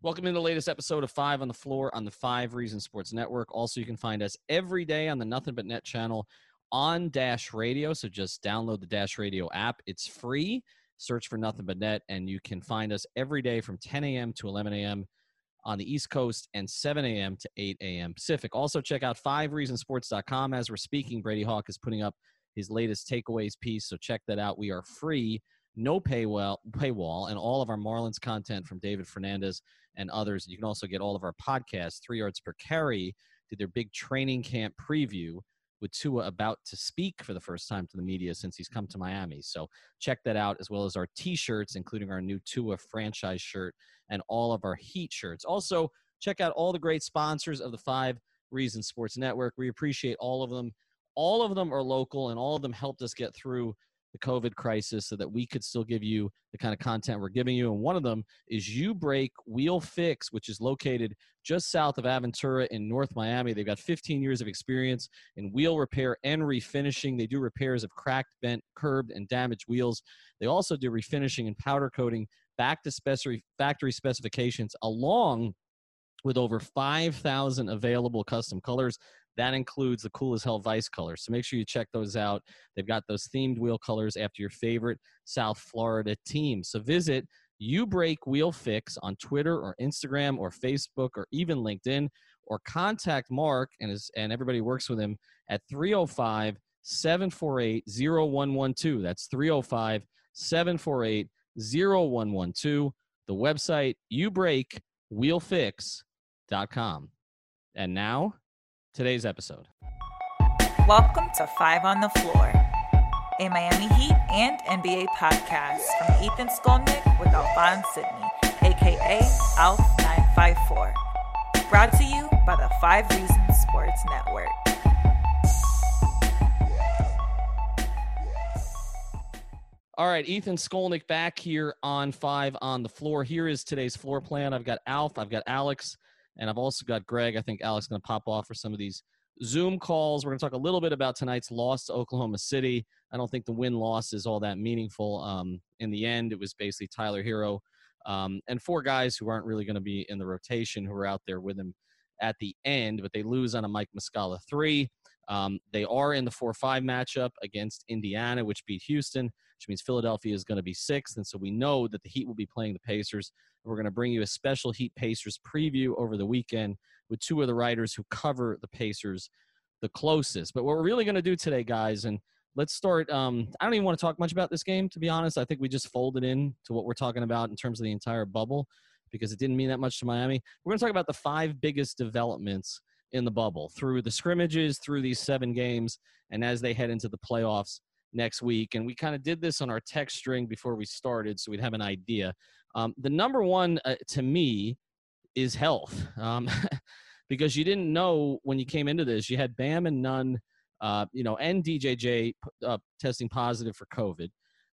Welcome to the latest episode of Five on the Floor on the Five Reasons Sports Network. Also, you can find us every day on the Nothing But Net channel on Dash Radio. So just download the Dash Radio app. It's free. Search for Nothing But Net, and you can find us every day from 10 a.m. to 11 a.m. on the East Coast and 7 a.m. to 8 a.m. Pacific. Also, check out fivereasonsports.com. As we're speaking, Brady Hawk is putting up his latest takeaways piece. So check that out. We are free no paywall, paywall, and all of our Marlins content from David Fernandez and others. You can also get all of our podcasts. Three yards per carry did their big training camp preview with Tua about to speak for the first time to the media since he's come to Miami. So check that out, as well as our T-shirts, including our new Tua franchise shirt and all of our Heat shirts. Also, check out all the great sponsors of the Five Reasons Sports Network. We appreciate all of them. All of them are local, and all of them helped us get through the COVID crisis so that we could still give you the kind of content we're giving you. And one of them is You Break Wheel Fix, which is located just south of Aventura in North Miami. They've got 15 years of experience in wheel repair and refinishing. They do repairs of cracked, bent, curbed, and damaged wheels. They also do refinishing and powder coating back to factory specifications along with over 5,000 available custom colors. That includes the cool as hell Vice colors. So make sure you check those out. They've got those themed wheel colors after your favorite South Florida team. So visit You Break Wheel Fix on Twitter or Instagram or Facebook or even LinkedIn or contact Mark and his, and everybody works with him at 305 748 0112. That's 305 748 0112. The website youbreakwheelfix.com. And now today's episode. Welcome to Five on the Floor, a Miami Heat and NBA podcast from Ethan Skolnick with Alphonse Sidney, aka Alf954. Brought to you by the Five Reasons Sports Network. All right, Ethan Skolnick back here on Five on the Floor. Here is today's floor plan. I've got Alf, I've got Alex, and I've also got Greg. I think Alex is going to pop off for some of these Zoom calls. We're going to talk a little bit about tonight's loss to Oklahoma City. I don't think the win loss is all that meaningful. Um, in the end, it was basically Tyler Herro um, and four guys who aren't really going to be in the rotation who are out there with him at the end, but they lose on a Mike Muscala three. Um, they are in the 4 5 matchup against Indiana, which beat Houston, which means Philadelphia is going to be sixth. And so we know that the Heat will be playing the Pacers. We're going to bring you a special Heat Pacers preview over the weekend with two of the writers who cover the Pacers the closest. But what we're really going to do today, guys, and let's start. Um, I don't even want to talk much about this game, to be honest. I think we just folded in to what we're talking about in terms of the entire bubble because it didn't mean that much to Miami. We're going to talk about the five biggest developments in the bubble through the scrimmages, through these seven games, and as they head into the playoffs next week. And we kind of did this on our text string before we started, so we'd have an idea. Um, the number one uh, to me is health, um, because you didn't know when you came into this. You had Bam and Nunn, uh, you know, and DJJ uh, testing positive for COVID.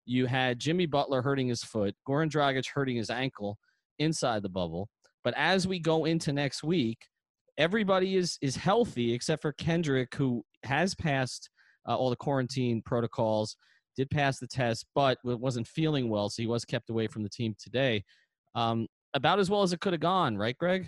You had Jimmy Butler hurting his foot, Goran Dragic hurting his ankle inside the bubble. But as we go into next week, everybody is is healthy except for Kendrick, who has passed uh, all the quarantine protocols, did pass the test, but wasn't feeling well, so he was kept away from the team today. Um, about as well as it could have gone, right, Greg?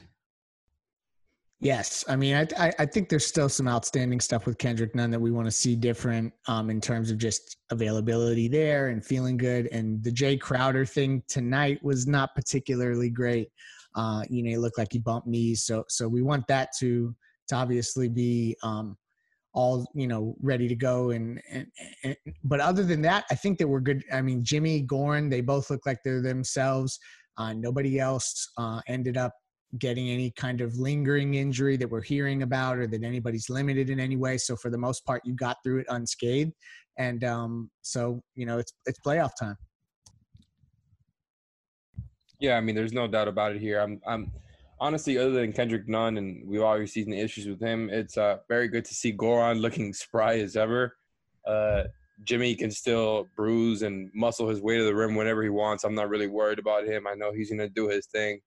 Yes, I mean, I, I, think there's still some outstanding stuff with Kendrick Nunn that we want to see different um, in terms of just availability there and feeling good. And the Jae Crowder thing tonight was not particularly great. Uh, you know, he looked like he bumped knees. So so we want that to to obviously be um, all you know ready to go. And, and, and but other than that, I think that we're good. I mean, Jimmy Goran, they both look like they're themselves. Uh, nobody else uh, ended up getting any kind of lingering injury that we're hearing about or that anybody's limited in any way. So for the most part, you got through it unscathed. And um, so, you know, it's, it's playoff time. Yeah, I mean, there's no doubt about it here. I'm, I'm honestly, other than Kendrick Nunn, and we've already seen the issues with him. It's uh, very good to see Goran looking spry as ever. Uh, Jimmy can still bruise and muscle his way to the rim whenever he wants. I'm not really worried about him. I know he's going to do his thing,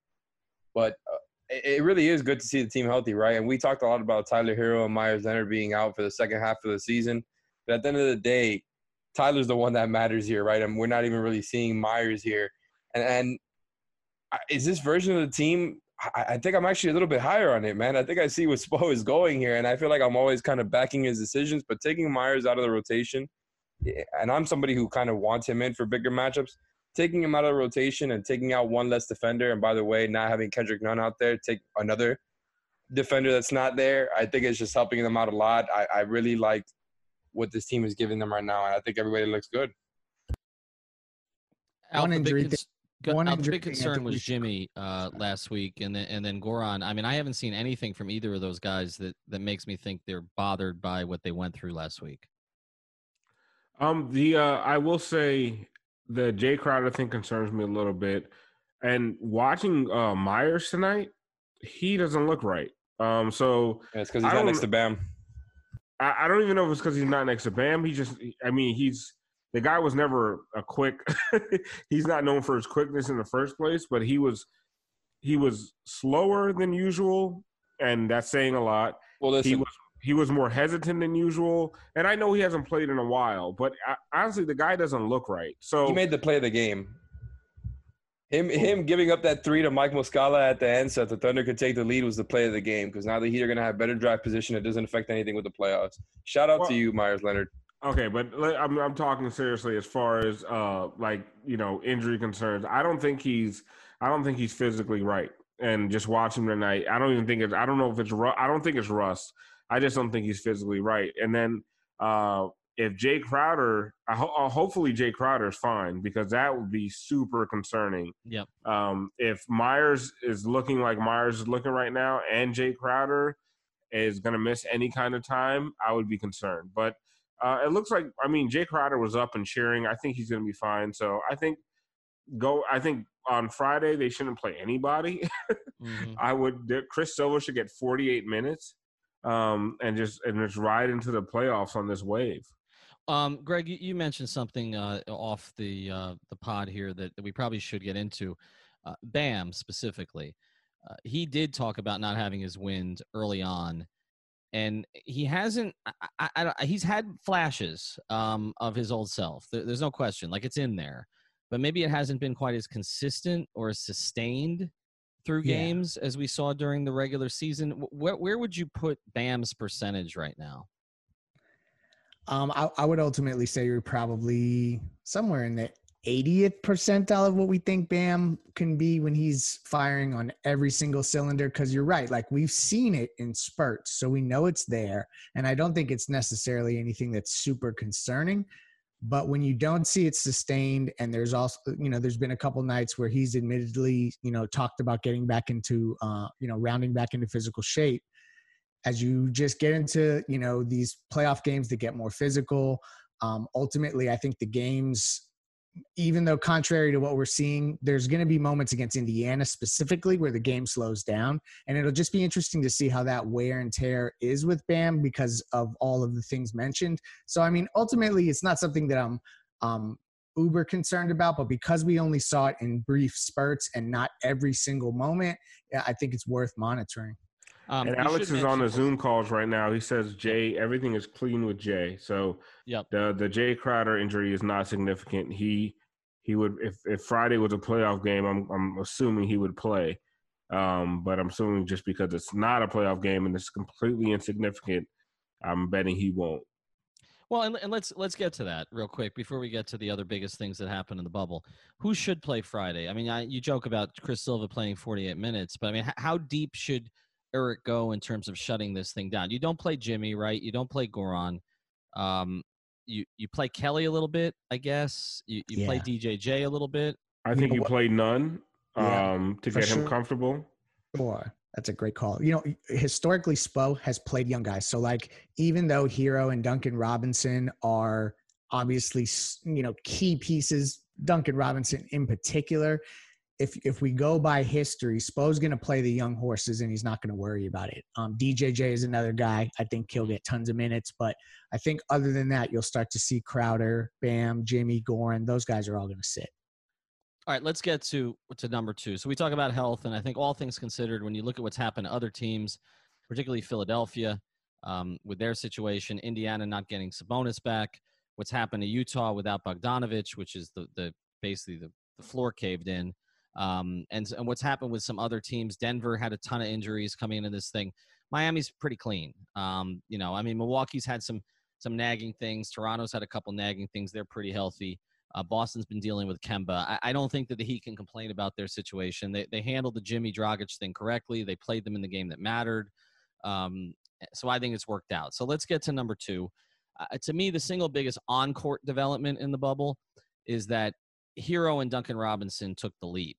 but uh, it, really is good to see the team healthy, right? And we talked a lot about Tyler Herro and Meyers Leonard being out for the second half of the season. But at the end of the day, Tyler's the one that matters here, right? And we're not even really seeing Meyers here. And, and is this version of the team? I, I think I'm actually a little bit higher on it, man. I think I see where Spo is going here, and I feel like I'm always kind of backing his decisions, but taking Meyers out of the rotation, and I'm somebody who kind of wants him in for bigger matchups. Taking him out of the rotation and taking out one less defender, and by the way, not having Kendrick Nunn out there, take another defender that's not there. I think it's just helping them out a lot. I, I really like what this team is giving them right now, and I think everybody looks good. Al, one injury. Big, cons- one Al, the big concern was Jimmy uh, last week, and then and then Goran. I mean, I haven't seen anything from either of those guys that that makes me think they're bothered by what they went through last week. Um, the uh, I will say the Jae Crowder thing concerns me a little bit, and watching uh, Meyers tonight, he doesn't look right. Um, so yeah, it's because he's not next to Bam. I, I don't even know if it's because he's not next to Bam. He just, I mean, he's the guy was never a quick. he's not known for his quickness in the first place, but he was he was slower than usual, and that's saying a lot. Well, listen. he was he was more hesitant than usual, and I know he hasn't played in a while, but I, honestly, the guy doesn't look right. So he made the play of the game. Him oh. him giving up that three to Mike Muscala at the end so that the Thunder could take the lead was the play of the game because now the Heat are going to have better drive position. It doesn't affect anything with the playoffs. Shout out well, to you, Meyers Leonard. Okay, but I'm I'm talking seriously as far as uh like you know injury concerns. I don't think he's I don't think he's physically right. And just watching him tonight, I don't even think it's I don't know if it's I don't think it's rust. I just don't think he's physically right. And then uh if Jae Crowder, I ho- uh, hopefully Jae Crowder is fine because that would be super concerning. Yep. Um, if Meyers is looking like Meyers is looking right now, and Jae Crowder is going to miss any kind of time, I would be concerned. But uh, it looks like, I mean, Jae Crowder was up and cheering. I think he's going to be fine. So I think go. I think on Friday they shouldn't play anybody. mm-hmm. I would. Chris Silva should get 48 minutes um, and just and just ride into the playoffs on this wave. Um, Greg, you, mentioned something uh, off the uh, the pod here that, that, we probably should get into. Uh, Bam specifically, uh, he did talk about not having his wind early on, and he hasn't. I, I, I, he's had flashes um, of his old self. There, there's no question, like it's in there, but maybe it hasn't been quite as consistent or sustained through games yeah. as we saw during the regular season. Where where would you put Bam's percentage right now? Um, I, I would ultimately say you're probably somewhere in the 80th percentile of what we think Bam can be when he's firing on every single cylinder. Because you're right, like we've seen it in spurts, so we know it's there. And I don't think it's necessarily anything that's super concerning. But when you don't see it sustained, and there's also, you know, there's been a couple nights where he's admittedly, you know, talked about getting back into, uh, you know, rounding back into physical shape as you just get into you know these playoff games that get more physical um, ultimately i think the games even though contrary to what we're seeing there's going to be moments against indiana specifically where the game slows down and it'll just be interesting to see how that wear and tear is with bam because of all of the things mentioned. So i mean ultimately it's not something that i'm um, uber concerned about but because we only saw it in brief spurts and not every single moment i think it's worth monitoring um, and Alex is on the Zoom calls right now. He says Jae, everything is clean with Jae. So yep. the the Jae Crowder injury is not significant. He he would if if Friday was a playoff game, I'm I'm assuming he would play. Um, but I'm assuming just because it's not a playoff game and it's completely insignificant, I'm betting he won't. Well, and, and let's let's get to that real quick before we get to the other biggest things that happen in the bubble. Who should play Friday? I mean, I, you joke about Chris Silva playing 48 minutes, but I mean, how deep should Erik go in terms of shutting this thing down? You don't play Jimmy, right? You don't play Goran. Um, you you play Kelly a little bit, I guess. You you yeah. play DJJ a little bit. I think you, play Nunn um, yeah, to get him comfortable. Sure. That's a great call. You know, historically, Spo has played young guys. So, like, even though Herro and Duncan Robinson are obviously, you know, key pieces, Duncan Robinson in particular, if if we go by history, Spo's going to play the young horses and he's not going to worry about it. Um, DJJ is another guy. I think he'll get tons of minutes, but I think other than that, you'll start to see Crowder, Bam, Jimmy, Goran. Those guys are all going to sit. All right, let's get to to number two. So we talk about health, and I think all things considered, when you look at what's happened to other teams, particularly Philadelphia, um, with their situation, Indiana not getting Sabonis back, what's happened to Utah without Bogdanovich, which is the the basically the, the floor caved in Um, and and what's happened with some other teams? Denver had a ton of injuries coming into this thing. Miami's pretty clean. Um, you know, I mean, Milwaukee's had some some nagging things. Toronto's had a couple nagging things. They're pretty healthy. Uh, Boston's been dealing with Kemba. I, I, don't think that the Heat can complain about their situation. They they handled the Jimmy Dragic thing correctly. They played them in the game that mattered. Um, so I think it's worked out. So let's get to number two. Uh, to me, the single biggest on court development in the bubble is that Herro and Duncan Robinson took the leap.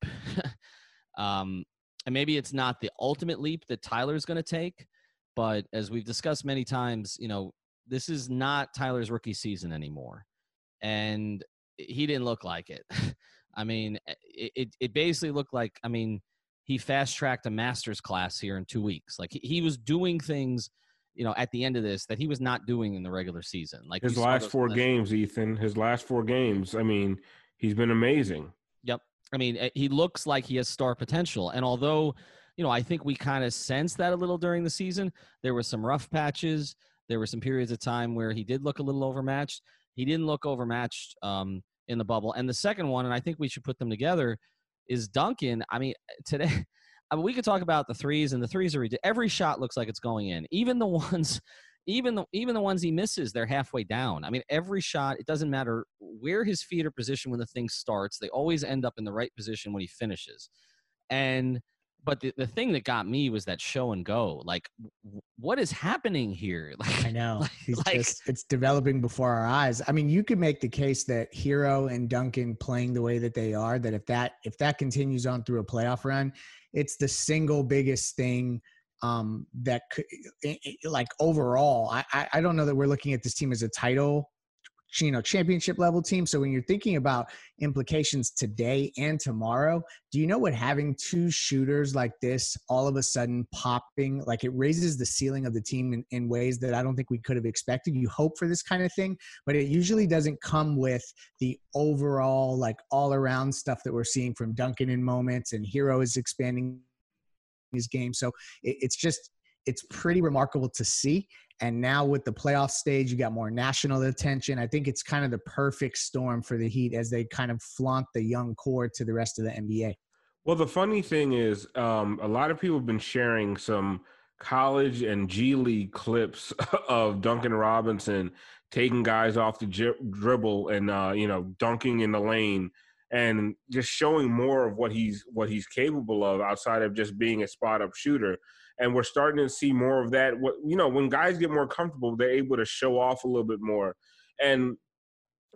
um, and maybe it's not the ultimate leap that Tyler's going to take, but as we've discussed many times, you know, this is not Tyler's rookie season anymore. And he didn't look like it. I mean, eh, it, it, basically looked like, I mean, he fast tracked a master's class here in two weeks. Like he was doing things, you know, at the end of this that he was not doing in the regular season. Like his last four games, Ethan, his last four games. I mean, he's been amazing. Yep. I mean, eh, he looks like he has star potential. And although, you know, I think we kind of sensed that a little during the season, there were some rough patches. There were some periods of time where he did look a little overmatched. He didn't look overmatched um, in the bubble. And the second one, and I think we should put them together, is Duncan. I mean, today, I mean, we could talk about the threes, and the threes are every shot looks like it's going in. Even the ones, even the even the ones he misses, they're halfway down. I mean, every shot. It doesn't matter where his feet are positioned when the thing starts. They always end up in the right position when he finishes. And but the, the thing that got me was that show and go. Like, what is happening here? Like, I know. Like, like, just, it's developing before our eyes. I mean, you could make the case that Herro and Duncan playing the way that they are, that if that if that continues on through a playoff run, it's the single biggest thing um, that could, eh, eh, eh, like overall. I I don't know that we're looking at this team as a title you know championship level team so when you're thinking about implications today and tomorrow do you know what having two shooters like this all of a sudden popping like it raises the ceiling of the team in, in ways that i don't think we could have expected you hope for this kind of thing but it usually doesn't come with the overall like all around stuff that we're seeing from duncan in moments and herro is expanding his game so it, it's just it's pretty remarkable to see and now with the playoff stage, you got more national attention. I think it's kind of the perfect storm for the Heat as they kind of flaunt the young core to the rest of the NBA. Well, the funny thing is, um, a lot of people have been sharing some college and G League clips of Duncan Robinson taking guys off the dribble and uh, you know dunking in the lane and just showing more of what he's what he's capable of outside of just being a spot up shooter and we're starting to see more of that. What you know, when guys get more comfortable, they're able to show off a little bit more, and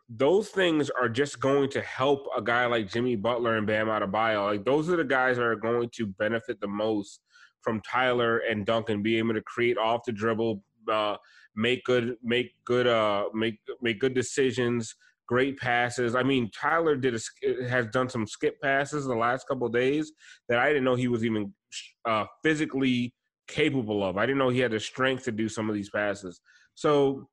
those things are just going to help a guy like Jimmy Butler and Bam Adebayo. Like those are the guys that are going to benefit the most from Tyler and Duncan being able to create off the dribble, uh, make good, make good, uh, make make good decisions, great passes. I mean, Tyler did a, has done some skip passes the last couple days that I didn't know he was even uh, physically capable of. I didn't know he had the strength to do some of these passes. So,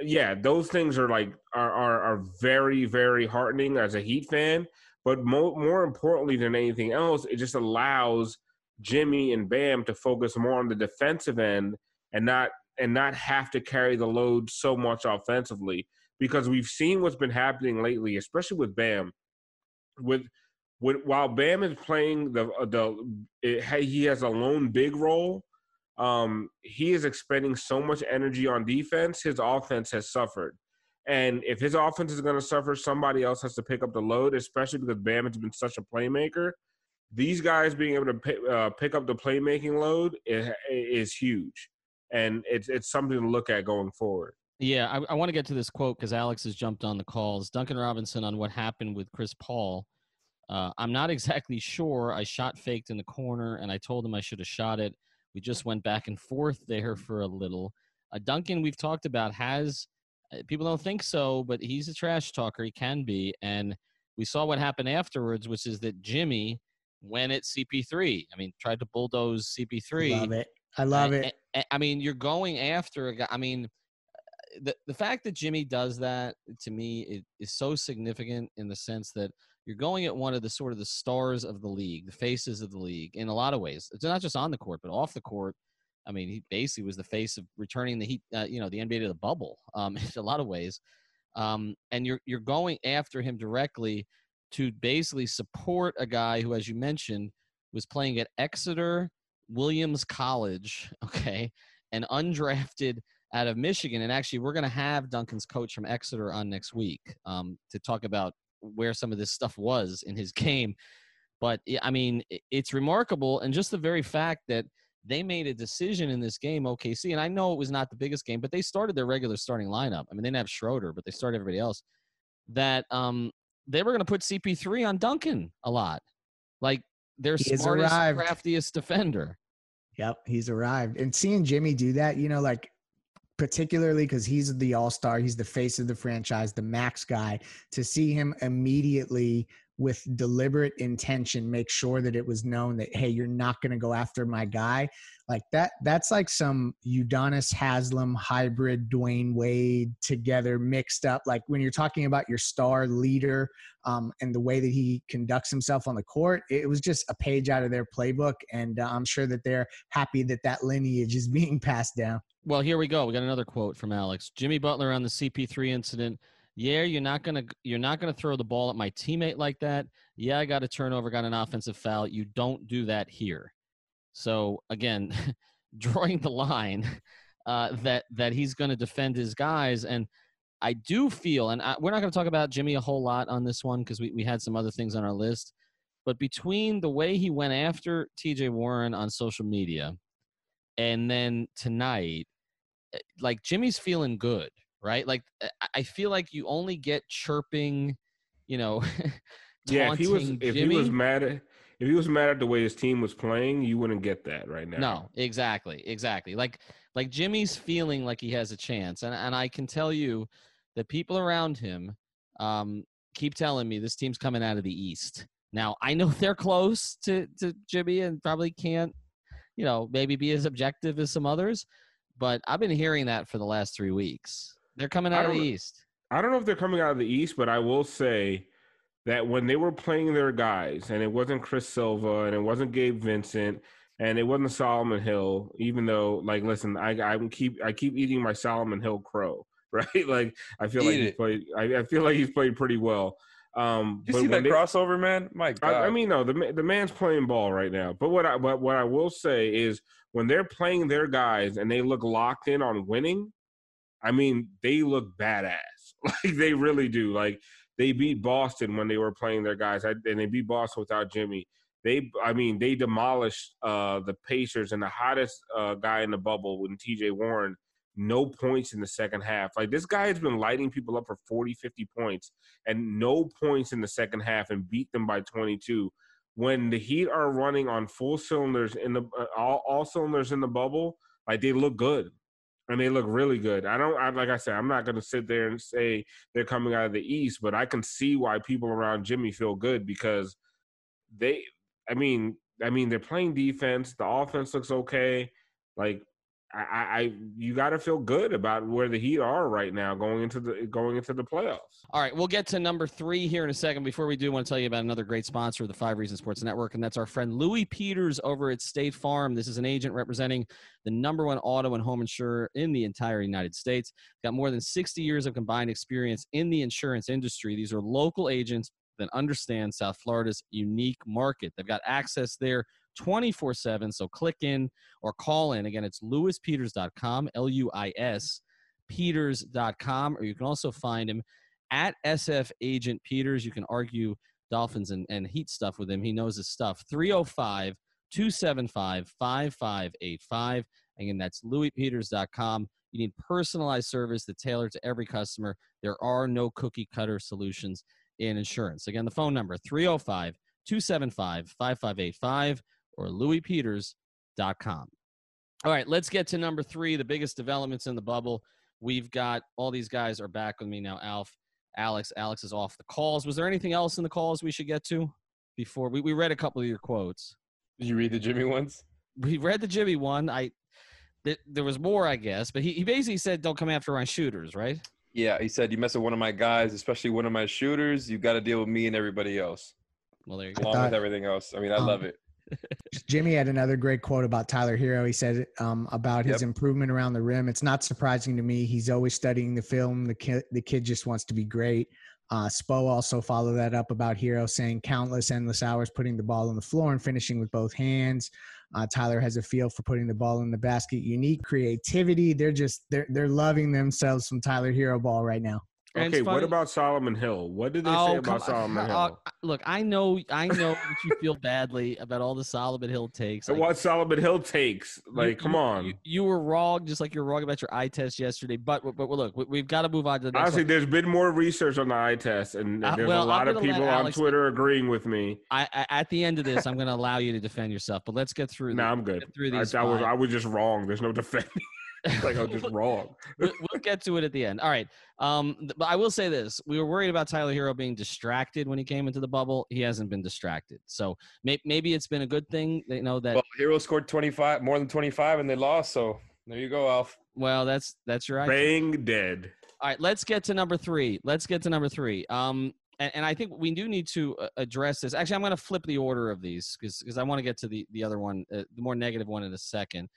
yeah, those things are like are are, are very very heartening as a Heat fan. But more more importantly than anything else, it just allows Jimmy and Bam to focus more on the defensive end and not and not have to carry the load so much offensively because we've seen what's been happening lately, especially with Bam. With when, while Bam is playing the uh, the it, he has a lone big role. Um, he is expending so much energy on defense. His offense has suffered, and if his offense is going to suffer, somebody else has to pick up the load. Especially because Bam has been such a playmaker. These guys being able to pick, uh, pick up the playmaking load is, is huge, and it's it's something to look at going forward. Yeah, I, I want to get to this quote because Alex has jumped on the calls. Duncan Robinson on what happened with Chris Paul uh, I'm not exactly sure. I shot faked in the corner, and I told him I should have shot it. We just went back and forth there for a little. Uh, Duncan, we've talked about, has uh, people don't think so, but he's a trash talker. He can be, and we saw what happened afterwards, which is that Jimmy went at CP3. I mean, tried to bulldoze CP3. Love it. I love it. I, I mean, you're going after a guy. I mean, the the fact that Jimmy does that to me is, is so significant in the sense that you're going at one of the sort of the stars of the league, the faces of the league in a lot of ways. It's not just on the court, but off the court. I mean, he basically was the face of returning the heat, uh, you know, the NBA to the bubble um, in a lot of ways. Um, and you're you're going after him directly. to basically support a guy who, as you mentioned, was playing at Exeter Williams College, okay, and undrafted out of Michigan. And actually, we're going to have Duncan's coach from Exeter on next week um, to talk about where some of this stuff was in his game. But I mean, it's remarkable, and just the very fact that they made a decision in this game, OKC, and I know it was not the biggest game, but they started their regular starting lineup. I mean, they didn't have Schroeder, but they started everybody else. That um, they were going to put CP3 on Duncan a lot, like their He smartest, craftiest defender. Yep, he's arrived. And seeing Jimmy do that, you know, like particularly because he's the all star, he's the face of the franchise, the max guy, to see him immediately with deliberate intention make sure that it was known that, hey, you're not going to go after my guy. Like that, that's like some Udonis Haslem hybrid Dwyane Wade together mixed up. Like when you're talking about your star leader um, and the way that he conducts himself on the court, it was just a page out of their playbook. And uh, I'm sure that they're happy that that lineage is being passed down. Well, here we go. We got another quote from Alex. Jimmy Butler on the CP3 incident. Yeah, you're not gonna you're not gonna throw the ball at my teammate like that. Yeah, I got a turnover, got an offensive foul. You don't do that here. So again, drawing the line uh, that that he's to defend his guys, and I do feel, and I, we're not to talk about Jimmy a whole lot on this one because we we had some other things on our list. But between the way he went after T.J. Warren on social media, and then tonight, eh, like Jimmy's feeling good, right? Like I- I feel like you only get chirping, you know. Yeah, if he was if Jimmy. he was mad at if he was mad at the way his team was playing, you wouldn't get that right now. No, exactly, exactly. Like like Jimmy's feeling like he has a chance, and and I can tell you that people around him um, keep telling me this team's coming out of the East. Now I know they're close to to Jimmy and probably can't, you know, maybe be as objective as some others, but I've been hearing that for the last three weeks. They're coming out of the East. I don't know if they're coming out of the East, but I will say that when they were playing their guys, and it wasn't Chris Silva, and it wasn't Gabe Vincent, and it wasn't Solomon Hill, even though, like, listen, I I keep I keep eating my Solomon Hill crow, right? Like, I feel like Eat he's played. I, I feel like he's played pretty well. Um, You but see that they- crossover, man? My God. I, I mean, no, the the man's playing ball right now. But what I but what I will say is when they're playing their guys and they look locked in on winning, I mean, they look badass. Like they really do. Like they beat Boston when they were playing their guys, I- and they beat Boston without Jimmy. They, I mean, they demolished uh, the Pacers and the hottest uh, guy in the bubble when T.J. Warren. No points in the second half. Like this guy has been lighting people up for 40, 50 points and no points in the second half and beat them by 22 when the heat are running on full cylinders in the uh, all, all cylinders in the bubble like they look good and they look really good. I don't I, like i said i'm not going to sit there and say they're coming out of the east but i can see why people around jimmy feel good because they i mean i mean they're playing defense. The offense looks okay. Like I, I, you got to feel good about where the Heat are right now going into the going into the playoffs. All right, we'll get to number three here in a second. Before we do, I want to tell you about another great sponsor of the Five Reasons Sports Network, and that's our friend Luis Peters over at State Farm. This is an agent representing the number one auto and home insurer in the entire United States. Got more than 60 years of combined experience in the insurance industry. These are local agents that understand South Florida's unique market. They've got access there 24 7. So click in or call in. Again, it's luispeters.com, L U I S, peters.com, or you can also find him at SF Agent Peters. You can argue Dolphins and, and Heat stuff with him. He knows his stuff. 305 275 5585. Again, that's luispeters.com. You need personalized service that tailored to every customer. There are no cookie cutter solutions in insurance. Again, the phone number 305 275 5585 or luispeters.com. All right, let's get to number three, the biggest developments in the bubble. We've got all these guys are back with me now. Alf, Alex, Alex is off the calls. Was there anything else in the calls we should get to before we, we read a couple of your quotes? Did you read the Jimmy ones? We read the Jimmy one. I th- there was more, I guess, but he, he basically said don't come after my shooters, right? Yeah, he said you mess with one of my guys, especially one of my shooters, you got to deal with me and everybody else, Well, there you go. along with everything else. I mean, I Um, love it. Jimmy had another great quote about Tyler Herro. He said um, about his Yep. improvement around the rim. It's not surprising to me. He's always studying the film. The kid, the kid just wants to be great. Uh, Spo also followed that up about Herro saying countless endless hours putting the ball on the floor and finishing with both hands. Uh, Tyler has a feel for putting the ball in the basket. Unique creativity. They're just they're they're loving themselves from Tyler Herro ball right now. And Okay, what about Solomon Hill? What did they say Oh, about. Solomon Hill? Uh, look, I know, I know that you feel badly about all the Solomon Hill takes. Like, what Solomon Hill takes? you- Like, come on. You, you were wrong, just like you're wrong about your eye test yesterday. But but, but look, we, we've got to move on to the next. Honestly, one. there's been more research on the eye test, and Uh, there's well, a lot of people on Twitter agreeing with me. I, I, at the end of this, I'm going to allow you to defend yourself. But let's get through. No, the- I'm good. through these I was. I was just wrong. There's no defending. like I was just wrong. we'll, we'll get to it at the end. All right. Um, th- but I will say this: we were worried about Tyler Herro being distracted when he came into the bubble. He hasn't been distracted, so may, maybe it's been a good thing. That, you know that. Well, Herro scored 25, more than 25, and they lost. So there you go, Alf. Well, that's that's your. eye Bang dead. All right, let's get to number three. Let's get to number three. Um, and, and I think we do need to uh, address this. Actually, I'm going to flip the order of these because because I want to get to the the other one, uh, the more negative one, in a second.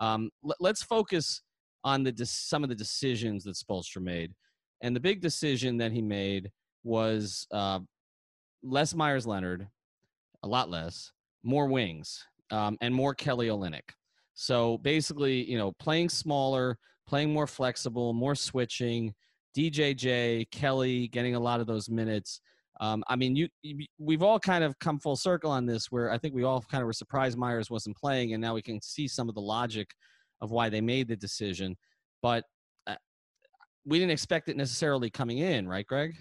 Um, let, let's focus on the some of the decisions that Spoelstra made, and the big decision that he made was uh, less Meyers Leonard, a lot less, more wings, um, and more Kelly Olynyk. So basically, you know, playing smaller, playing more flexible, more switching. DJJ, Kelly getting a lot of those minutes. Um, I mean, you, you we've all kind of come full circle on this, where I think we all kind of were surprised Meyers wasn't playing, and now we can see some of the logic of why they made the decision. But uh, we didn't expect it necessarily coming in, right, Greg?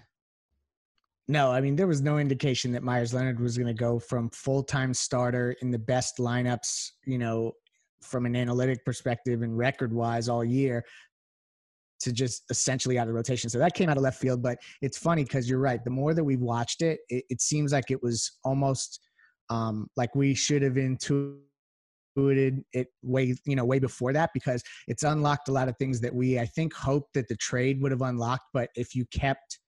No, I mean there was no indication that Meyers Leonard was going to go from full time starter in the best lineups, you know, from an analytic perspective and record wise all year to just essentially out of rotation. So that came out of left field. But it's funny because you're right. The more that we've watched it, it, it seems like it was almost um, like we should have intuited it way you know way before that because it's unlocked a lot of things that we I think hoped that the trade would have unlocked. But if you kept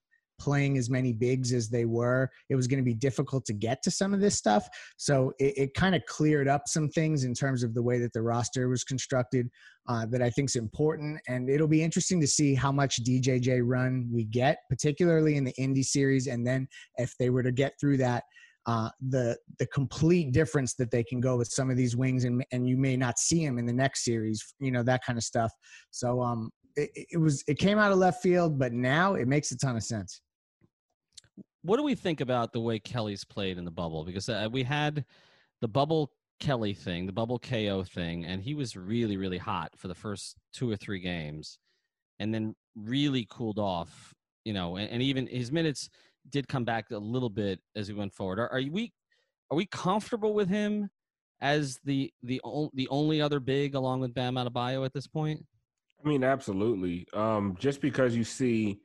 playing as many bigs as they were, it was going to be difficult to get to some of this stuff. So it, it kind of cleared up some things in terms of the way that the roster was constructed uh, that I think is important. And it'll be interesting to see how much DJJ run we get, particularly in the Indy series. And then if they were to get through that, uh, the the complete difference that they can go with some of these wings, and and you may not see him in the next series, you know that kind of stuff. So um, it, it was it came out of left field, but now it makes a ton of sense. What do we think about the way Kelly's played in the bubble? Because uh, we had the bubble Kelly thing, the bubble KO thing, and he was really, really hot for the first two or three games, and then really cooled off. You know, and, and even his minutes did come back a little bit as we went forward. Are, are we are we comfortable with him as the the the only other big along with Bam Adebayo at this point? I mean, absolutely. Um, just because you see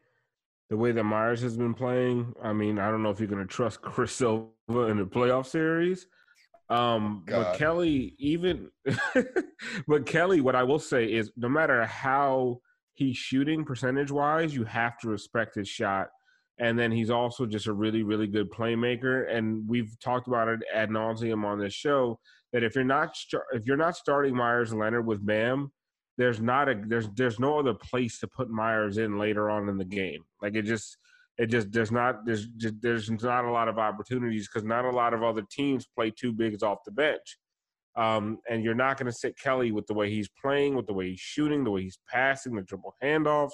the way that Meyers has been playing, I mean, I don't know if you're going to trust Chris Silva in the playoff series. Um, but Kelly, even, but Kelly, what I will say is, no matter how he's shooting percentage wise, you have to respect his shot. And then he's also just a really, really good playmaker. And we've talked about it ad nauseum on this show that if you're not if you're not starting Meyers Leonard with Bam, there's not a there's there's no other place to put Meyers in later on in the game. Like it just it just there's not there's just, there's not a lot of opportunities because not a lot of other teams play two bigs off the bench. Um, and you're not going to sit Kelly with the way he's playing, with the way he's shooting, the way he's passing, the triple handoffs.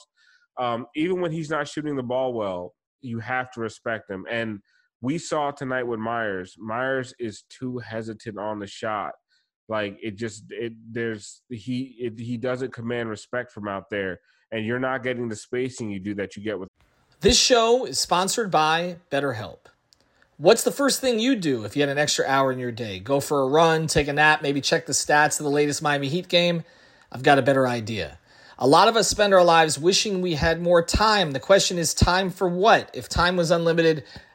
Um, even when he's not shooting the ball well, you have to respect him. And we saw tonight with Meyers. Meyers is too hesitant on the shot. Like it just it there's he it, he doesn't command respect from out there, and you're not getting the spacing you do that you get with This show is sponsored by BetterHelp. What's the first thing you do if you had an extra hour in your day? Go for a run, take a nap, maybe check the stats of the latest Miami Heat game? I've got a better idea. A lot of us spend our lives wishing we had more time. The question is time for what? If time was unlimited,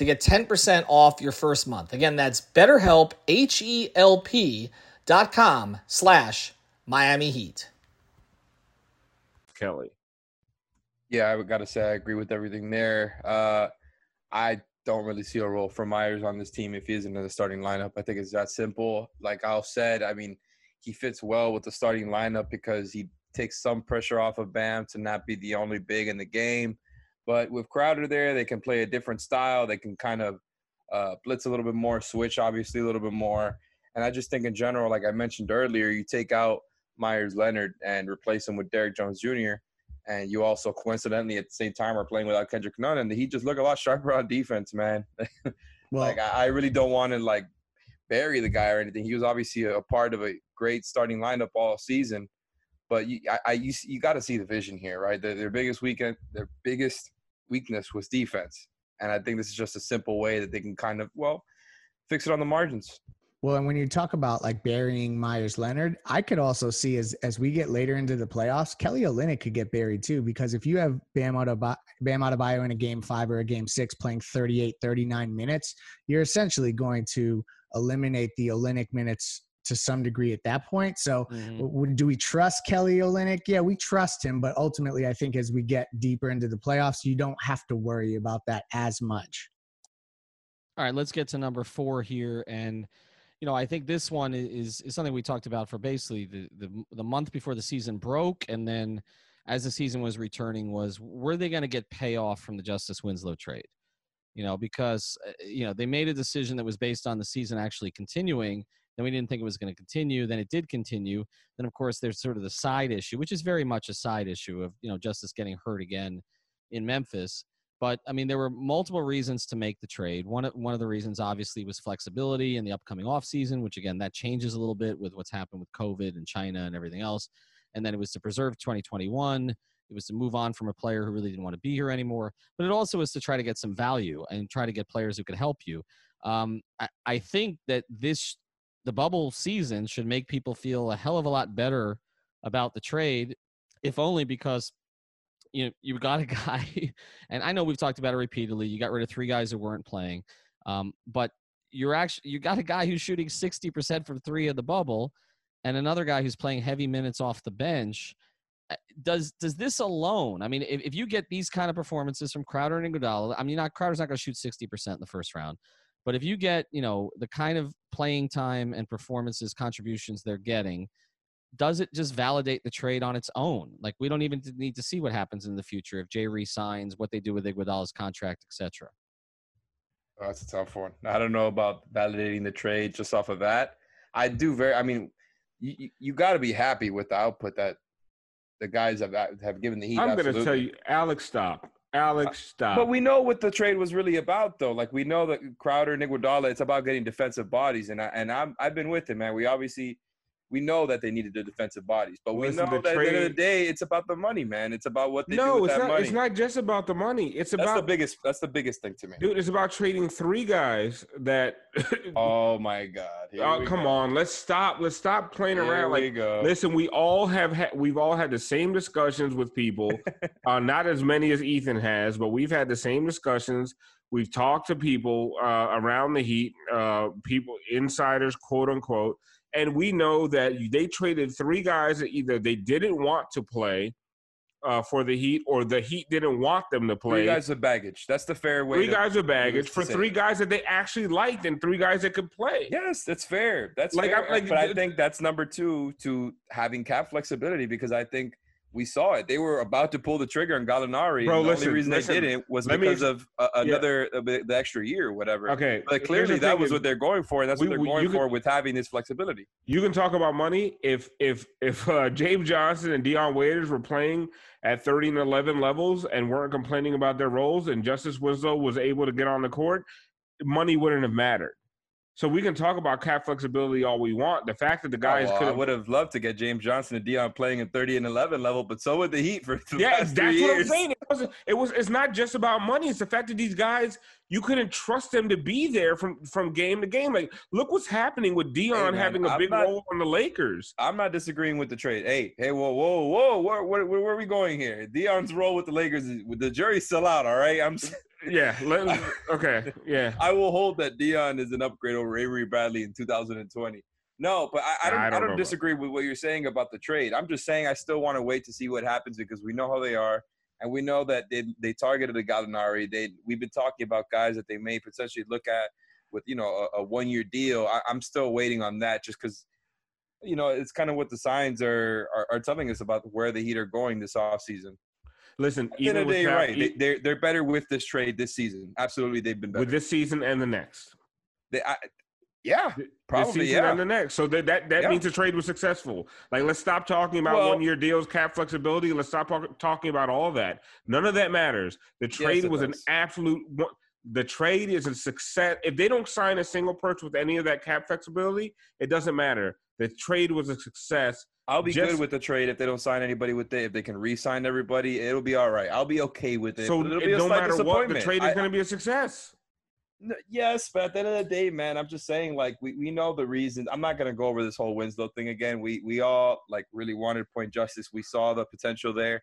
to get 10% off your first month. Again, that's betterhelp, H-E-L-P dot com slash Miami Heat. Kelly. Yeah, I got to say I agree with everything there. Uh, I don't really see a role for Meyers on this team if he isn't in the starting lineup. I think it's that simple. Like Al said, I mean, he fits well with the starting lineup because he takes some pressure off of Bam to not be the only big in the game. But with Crowder there, they can play a different style. They can kind of uh, blitz a little bit more, switch obviously a little bit more. And I just think in general, like I mentioned earlier, you take out Meyers Leonard and replace him with Derrick Jones Jr. And you also coincidentally at the same time are playing without Kendrick Nunn, and he just look a lot sharper on defense, man. well, like I, I really don't want to like bury the guy or anything. He was obviously a, a part of a great starting lineup all season, but you, I, I you, you got to see the vision here, right? Their, their biggest weekend, their biggest weakness was defense, and I think this is just a simple way that they can kind of well fix it on the margins. Well, and when you talk about like burying Meyers Leonard, I could also see as as we get later into the playoffs, Kelly Olynyk could get buried too because if you have Bam Adebayo, Bam Adebayo in a game five or a game six playing 38, 39 minutes, you're essentially going to eliminate the Olynyk minutes to some degree at that point. So, mm-hmm. do we trust Kelly Olynyk? Yeah, we trust him, but ultimately, I think as we get deeper into the playoffs, you don't have to worry about that as much. All right, let's get to number four here, and you know, I think this one is is something we talked about for basically the the, the month before the season broke, and then as the season was returning, was were they going to get payoff from the Justise Winslow trade? You know, because uh, you know they made a decision that was based on the season actually continuing then we didn't think it was going to continue. Then it did continue. Then of course there's sort of the side issue, which is very much a side issue of you know Justise getting hurt again in Memphis. But I mean, there were multiple reasons to make the trade. One of, one of the reasons, obviously, was flexibility in the upcoming offseason, which again, that changes a little bit with what's happened with COVID and China and everything else. And then it was to preserve 2021. It was to move on from a player who really didn't want to be here anymore. But it also was to try to get some value and try to get players who could help you. Um, I, I think that this the bubble season should make people feel a hell of a lot better about the trade, if only because you know you got a guy, and I know we've talked about it repeatedly. You got rid of three guys who weren't playing, um, but you're actually you got a guy who's shooting sixty percent from three of the bubble, and another guy who's playing heavy minutes off the bench. Uh, does does this alone? I mean, if, if you get these kind of performances from Crowder and Iguodala, I mean, not Crowder's not going to shoot sixty percent in the first round, but if you get, you know, the kind of playing time and performances contributions they're getting, does it just validate the trade on its own? Like we don't even need to see what happens in the future if Jae resigns, what they do with Iguodala's contract, etc. Oh, that's a tough one. I don't know about validating the trade just off of that. I do very. I mean, you you got to be happy with the output that the guys have have given the Heat. I'm going to tell you, Alex, stop. Alex, uh, stop. But we know what the trade was really about, though. Like we know that Crowder and Iguodala, it's about getting defensive bodies, and I and I'm I've been with him, man. We obviously we know that they needed the defensive bodies, but we Listen, know that trade, at the end of the day, it's about the money, man. It's about what they no, do with it's that not, money. It's not just about the money. It's that's about the biggest. That's the biggest thing to me, dude. It's about trading three guys that. oh my god! Here oh come go. on, let's stop. Let's stop playing Here around. like, go. listen, we all have had. We've all had the same discussions with people. uh, not as many as Ethan has, but we've had the same discussions. We've talked to people uh, around the Heat, uh, people insiders, quote unquote and we know that they traded three guys that either they didn't want to play uh, for the Heat or the Heat didn't want them to play. Three guys with baggage. That's the fair way. Three to, guys with baggage for three guys that they actually liked and three guys that could play. Yes, that's fair. That's like, fair. like, but I think that's number two to having cap flexibility because I think – we saw it. They were about to pull the trigger on Gallinari. Bro, the listen, only reason listen, they didn't was because me, of uh, another yeah. uh, the extra year or whatever. Okay, but clearly that was what they're going for, and that's we, what they're going can, for with having this flexibility. You can talk about money if if if uh, James Johnson and Dion Waiters were playing at 30 and 11 levels and weren't complaining about their roles, and Justise Winslow was able to get on the court, money wouldn't have mattered. So we can talk about cap flexibility all we want. The fact that the guys Oh, could have would have loved to get James Johnson and Dion playing in 30 and 11 level, but so would the Heat for the Yeah, last that's three what I'm saying. It wasn't. It was. It's not just about money. It's the fact that these guys you couldn't trust them to be there from from game to game. Like, look what's happening with Dion man, having a I'm big not- role on the Lakers. I'm not disagreeing with the trade. Hey, hey, whoa, whoa, whoa, where, where, where, where are we going here? Dion's role with the Lakers, is, the jury's still out. All right, I'm. Yeah. Let, okay. Yeah. I will hold that Dion is an upgrade over Avery Bradley in 2020. No, but I, I don't. I I don't don't, know about- disagree with what you're saying about the trade. I'm just saying I still want to wait to see what happens because we know how they are, and we know that they they targeted a Gallinari. They we've been talking about guys that they may potentially look at with you know a, a one year deal. I, I'm still waiting on that just because. You know, it's kind of what the signs are, are are telling us about where the Heat are going this offseason. Listen, At the end even of the with day, Cal- right? E- they're they're better with this trade this season. Absolutely, they've been better. with this season and the next. They, I, yeah, this probably. season Yeah, and the next. So that that, that Yeah. means the trade was successful. Like let's stop talking about Well- one year deals, cap flexibility. Let's stop talking about all that. None of that matters. The trade it was an absolute. The trade is a success. If they don't sign a single person with any of that cap flexibility, it doesn't matter. The trade was a success. I'll be Just- good with the trade if they don't sign anybody with it. If they can re-sign everybody, it'll be all right. I'll be okay with it. so it'll it be a no matter what, the trade is going to be a success. Yes, but at the end of the day, man, I'm just saying, like, we, we know the reasons. I'm not gonna go over this whole Winslow thing again. We we all like really wanted point justise. We saw the potential there.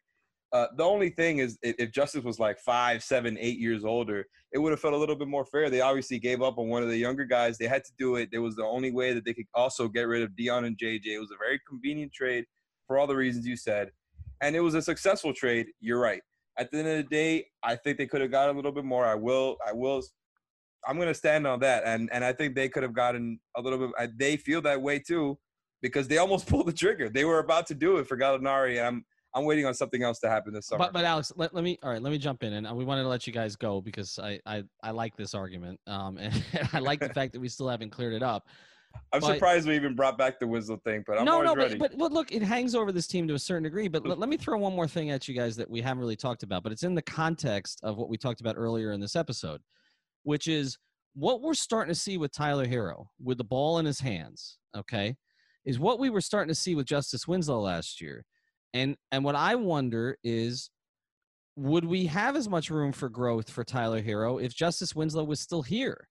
Uh, the only thing is, if, Justise was like five, seven, eight years older, it would have felt a little bit more fair. They obviously gave up on one of the younger guys. They had to do it. It was the only way that they could also get rid of Dion and JJ. It was a very convenient trade for all the reasons you said, and it was a successful trade. You're right. At the end of the day, I think they could have got a little bit more. I will. I will I'm going to stand on that, and and I think they could have gotten a little bit. They feel that way too, because they almost pulled the trigger. They were about to do it for Gallinari, and I'm I'm waiting on something else to happen this summer. But but Alex, let, let me all right. Let me jump in, and we wanted to let you guys go because I I, I like this argument, um, and I like the fact that we still haven't cleared it up. I'm but- surprised we even brought back the Winslow thing, but I'm no, no, ready. but, but but look, it hangs over this team to a certain degree. But let, let me throw one more thing at you guys that we haven't really talked about, but it's in the context of what we talked about earlier in this episode, which is what we're starting to see with Tyler Herro with the ball in his hands. Okay, is what we were starting to see with Justise Winslow last year, and and what I wonder is. Would we have as much room for growth for Tyler Herro if Justise Winslow was still here?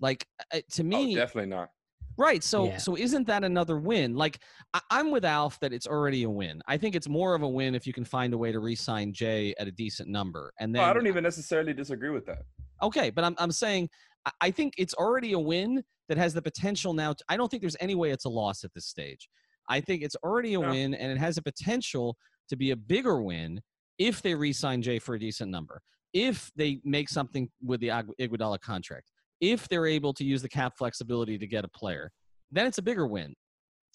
Like uh, to oh, me, definitely not. Right. So Yeah. so isn't that another win? Like I, I'm with Alf that it's already a win. I think it's more of a win if you can find a way to re-sign Jae at a decent number. And then Well, I don't even necessarily disagree with that. okay, but I'm I'm saying I- I think it's already a win that has the potential now. To, I don't think there's any way it's a loss at this stage. I think it's already a No. win, and it has a potential to be a bigger win if they re-sign Jae for a decent number. If they make something with the Ig- Iguodala contract, if they're able to use the cap flexibility to get a player, then it's a bigger win.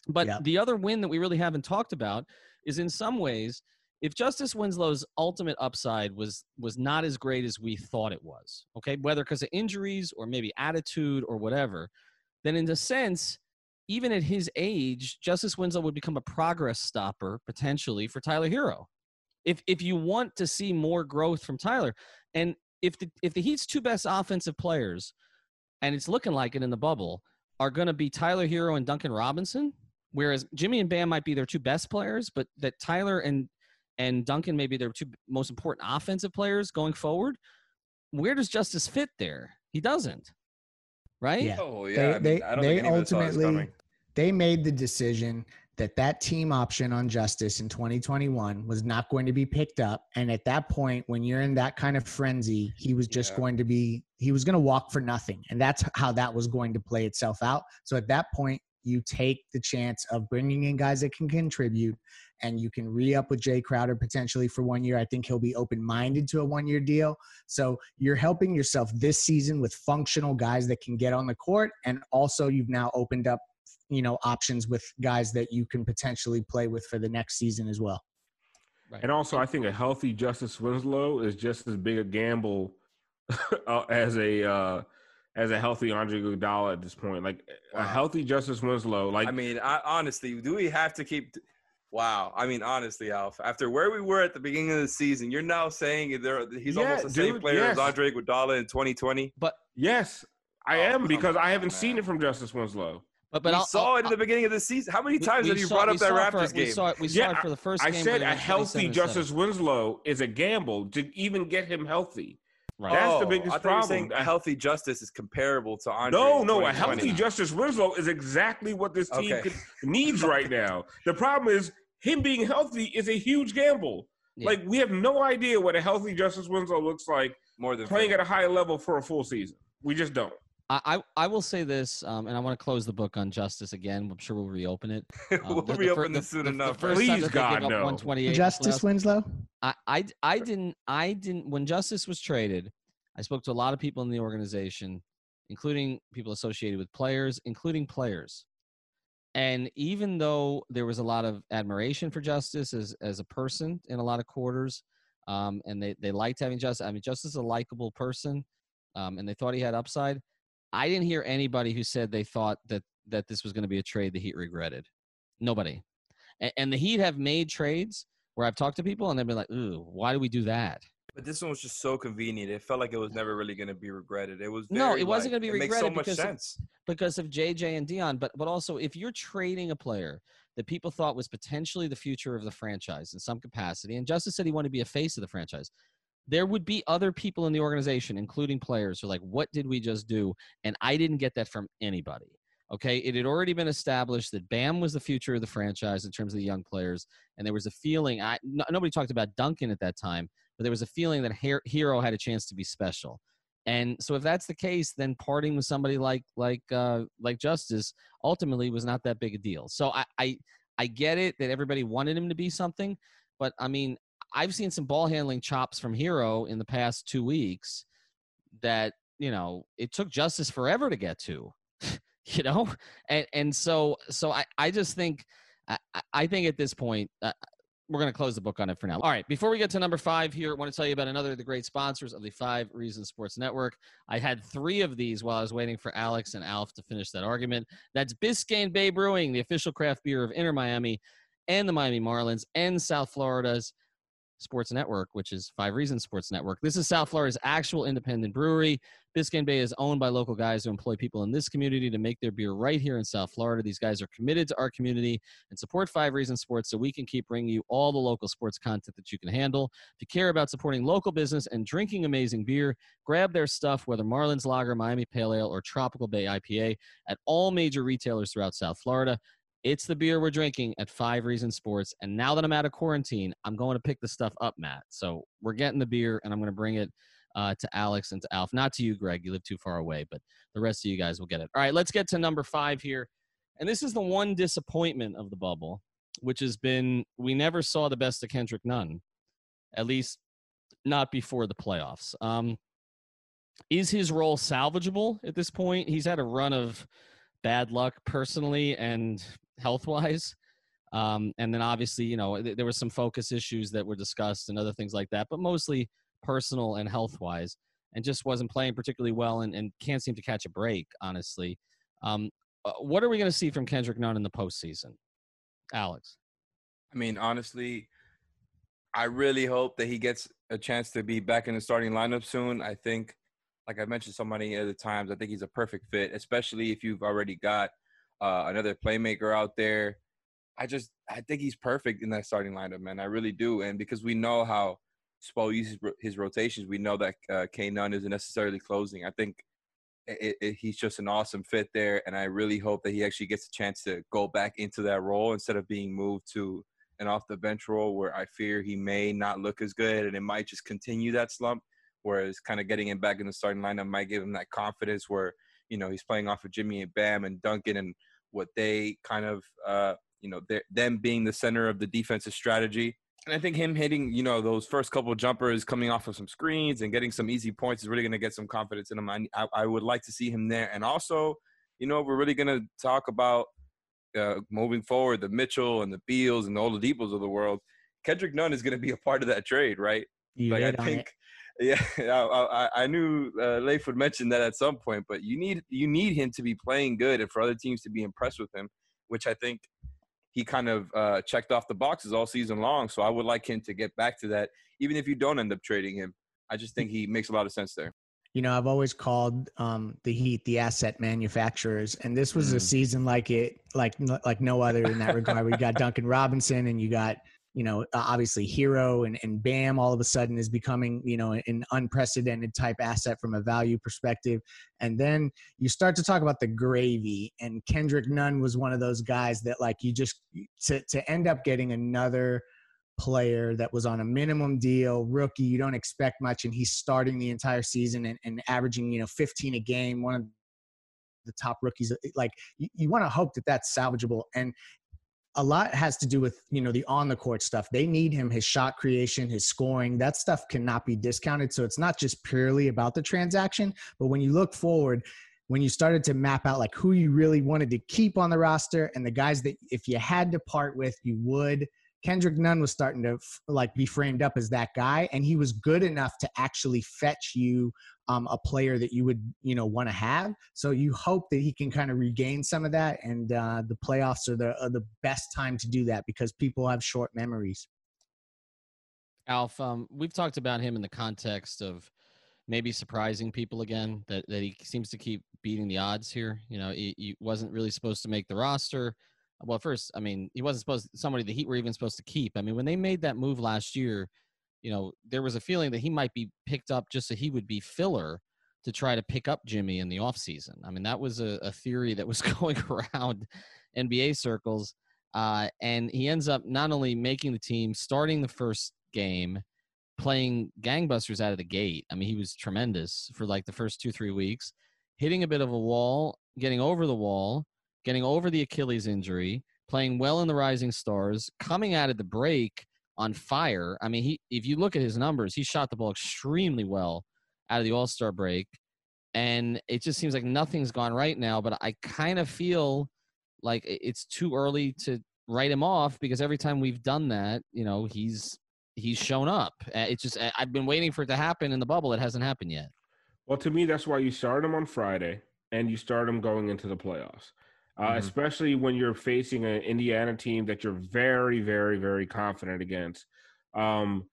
But Yep. the other win that we really haven't talked about is in some ways, if Justise Winslow's ultimate upside was was not as great as we thought it was, okay, whether because of injuries or maybe attitude or whatever, then in a sense, even at his age, Justise Winslow would become a progress stopper potentially for Tyler Herro. If if you want to see more growth from Tyler, and if the if the Heat's two best offensive players, and it's looking like it in the bubble, are going to be Tyler Herro and Duncan Robinson, whereas Jimmy and Bam might be their two best players, but that Tyler and and Duncan may be their two most important offensive players going forward. Where does Justise fit there? He doesn't, right? Yeah. Oh yeah, they, I, mean, they, I don't they think any of us saw this ultimately they made the decision that that team option on justise in 2021 was not going to be picked up and at that point when you're in that kind of frenzy he was just Yeah. going to be he was going to walk for nothing and that's how that was going to play itself out so at that point you take the chance of bringing in guys that can contribute and you can re-up with Jae Crowder potentially for one year. I think he'll be open-minded to a one-year deal. So you're helping yourself this season with functional guys that can get on the court, and also you've now opened up, you know, options with guys that you can potentially play with for the next season as well. Right. And also, I think a healthy Justise Winslow is just as big a gamble uh, as a uh, as a healthy Andre Iguodala at this point. Like a healthy Justise Winslow, like I mean, I, honestly, do we have to keep? Wow. I mean, honestly, Alf, after where we were at the beginning of the season, you're now saying there he's Yeah, almost the same dude, player as. Andre Iguodala in 2020. But yes, I Oh, am because I haven't seen it from Justise Winslow. But but we I'll, saw I'll- it in the beginning of the season. How many times we have you saw- brought up that saw Raptors for, We saw it. We Yeah, saw it for the first I game. said a healthy Justise Winslow is a gamble to even get him healthy. Right. That's the Oh, biggest I thought you were problem. saying a healthy Justise is comparable to Andre. No, no, a healthy Justise Winslow is exactly what this team Okay. needs right now. The problem is him being healthy is a huge gamble. Yeah. Like we have no idea what a healthy Justise Winslow looks like more than playing fair. at a high level for a full season. We just don't. I, I I will say this, um, and I want to close the book on justise again. I'm sure we'll reopen it. Um, we'll the- the reopen fir- this soon the- enough. The first Please, God, no. 128 Justise Winslow. I, I I didn't I didn't when Justise was traded. I spoke to a lot of people in the organization, including people associated with players, including players. And even though there was a lot of admiration for Justise as as a person in a lot of quarters, um, and they they liked having Justise. I mean, Justise is a likable person, um, and they thought he had upside. I didn't hear anybody who said they thought that that this was going to be a trade the Heat regretted. Nobody. And, and the Heat have made trades where I've talked to people and they've been like, "Ooh, why do we do that?" But this one was just so convenient. It felt like it was never really going to be regretted. It was No, it wasn't like, gonna be it makes so regretted much because of- sense. because of JJ and Dion, but but also if you're trading a player that people thought was potentially the future of the franchise in some capacity, and Justise said he wanted to be a face of the franchise, there would be other people in the organization, including players, who are like, "What did we just do?" And I didn't get that from anybody. Okay, it had already been established that Bam was the future of the franchise in terms of the young players, and there was a feeling. I no, nobody talked about Duncan at that time, but there was a feeling that Her- Herro had a chance to be special. And so, if that's the case, then parting with somebody like like uh, like Justise ultimately was not that big a deal. So I, I I get it that everybody wanted him to be something, but I mean, I've seen some ball handling chops from Herro in the past two weeks that you know it took Justise forever to get to, you know, and and so so I I just think I, I- think at this point. Uh, we're going to close the book on it for now. All right. Before we get to number five here, I want to tell you about another of the great sponsors of the Five Reasons Sports Network. I had three of these while I was waiting for Alex and Alf to finish that argument. That's Biscayne Bay Brewing, the official craft beer of Inter Miami and the Miami Marlins and South Florida's Sports Network, which is Five Reasons Sports Network. This is South Florida's actual independent brewery. Biscayne Bay is owned by local guys who employ people in this community to make their beer right here in South Florida. These guys are committed to our community and support Five Reasons Sports so we can keep bringing you all the local sports content that you can handle. If you care about supporting local business and drinking amazing beer, grab their stuff, whether Marlins Lager, Miami Pale Ale, or Tropical Bay IPA, at all major retailers throughout South Florida. It's the beer we're drinking at Five Reasons Sports. And now that I'm out of quarantine, I'm going to pick the stuff up, Matt. So we're getting the beer and I'm going to bring it uh, to Alex and to Alf. Not to you, Greg. You live too far away, but the rest of you guys will get it. All right, let's get to number five here. And this is the one disappointment of the bubble, which has been we never saw the best of Kendrick Nunn, at least not before the playoffs. Um, is his role salvageable at this point? He's had a run of bad luck personally and health wise. Um, and then obviously, you know, th- there were some focus issues that were discussed and other things like that, but mostly personal and health wise, and just wasn't playing particularly well and, and can't seem to catch a break, honestly. Um, uh, what are we going to see from Kendrick Nunn in the postseason? Alex. I mean, honestly, I really hope that he gets a chance to be back in the starting lineup soon. I think, like I mentioned so many other times, I think he's a perfect fit, especially if you've already got uh, another playmaker out there. I just, I think he's perfect in that starting lineup, man. I really do. And because we know how Spo uses his rotations, we know that uh, K Nunn isn't necessarily closing. I think it, it, he's just an awesome fit there, and I really hope that he actually gets a chance to go back into that role instead of being moved to an off the bench role where I fear he may not look as good, and it might just continue that slump. Whereas, kind of getting him back in the starting lineup might give him that confidence where you know he's playing off of Jimmy and Bam and Duncan and what they kind of uh, you know them being the center of the defensive strategy. And I think him hitting, you know, those first couple jumpers coming off of some screens and getting some easy points is really going to get some confidence in him. I, I, would like to see him there. And also, you know, we're really going to talk about uh, moving forward the Mitchell and the Beals and all the Oladipos of the world. Kendrick Nunn is going to be a part of that trade, right? You like I think, yeah, I, I, I knew uh, Leif would mention that at some point, but you need you need him to be playing good and for other teams to be impressed with him, which I think he kind of uh, checked off the boxes all season long. So I would like him to get back to that, even if you don't end up trading him. I just think he makes a lot of sense there. you know, I've always called um, the Heat the asset manufacturers, and this was Mm. a season like it, like like no other in that regard. We got Duncan Robinson, and you got you know obviously Herro and and Bam. All of a sudden is becoming you know an unprecedented type asset from a value perspective, and then you start to talk about the gravy, and Kendrick Nunn was one of those guys that like you just to to end up getting another player that was on a minimum deal, rookie. You don't expect much, and he's starting the entire season and, and averaging, you know, 15 a game. One of the top rookies. Like you, you want to hope that that's salvageable, and a lot has to do with you know the on the court stuff. They need him, his shot creation, his scoring. That stuff cannot be discounted. So it's not just purely about the transaction, but when you look forward. When you started to map out like who you really wanted to keep on the roster and the guys that if you had to part with, you would, Kendrick Nunn was starting to like be framed up as that guy, and he was good enough to actually fetch you um, a player that you would you know want to have. So you hope that he can kind of regain some of that, and uh, the playoffs are the are the best time to do that because people have short memories. Alf, um, we've talked about him in the context of maybe surprising people again. That that he seems to keep beating the odds here. You know, he, he wasn't really supposed to make the roster. Well, first, I mean, he wasn't supposed somebody the Heat were even supposed to keep. I mean, when they made that move last year, you know, there was a feeling that he might be picked up just so he would be filler to try to pick up Jimmy in the offseason. I mean, that was a, a theory that was going around NBA circles. Uh, and he ends up not only making the team, starting the first game, playing gangbusters out of the gate. I mean, he was tremendous for like the first two, three weeks, hitting a bit of a wall, getting over the wall, getting over the Achilles injury, playing well in the Rising Stars, coming out of the break on fire. I mean, he if you look at his numbers, he shot the ball extremely well out of the All Star break, and it just seems like nothing's gone right now. But I kind of feel like it's too early to write him off because every time we've done that, you know, he's he's shown up. It's just I've been waiting for it to happen in the bubble. It hasn't happened yet. Well, to me, that's why you start him on Friday and you start him going into the playoffs. Uh, Mhm. Especially when you're facing an Indiana team that you're very, very, very confident against. Um,